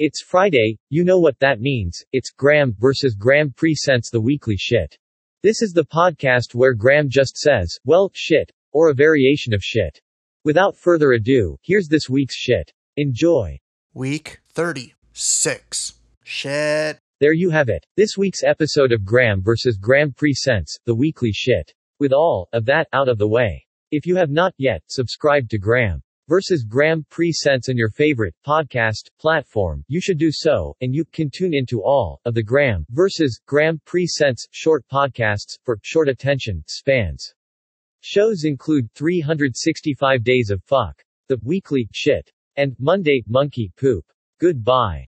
It's Friday, you know what that means, it's Graeme versus Graeme presents the weekly shit. This is the podcast where Graeme just says, well, shit, or a variation of shit. Without further ado, here's this week's shit. Enjoy. Week 36. Shit. There you have it. This week's episode of Graeme versus Graeme presents the weekly shit. With all of that out of the way. If you have not yet subscribed to Graeme versus Graeme presents on your favorite podcast platform, you should do so, and you can tune into all of the Graeme versus Graeme presents short podcasts for short attention spans. Shows include 365 Days of Fuck, The Weekly Shit, and Monday Monkey Poop. Goodbye.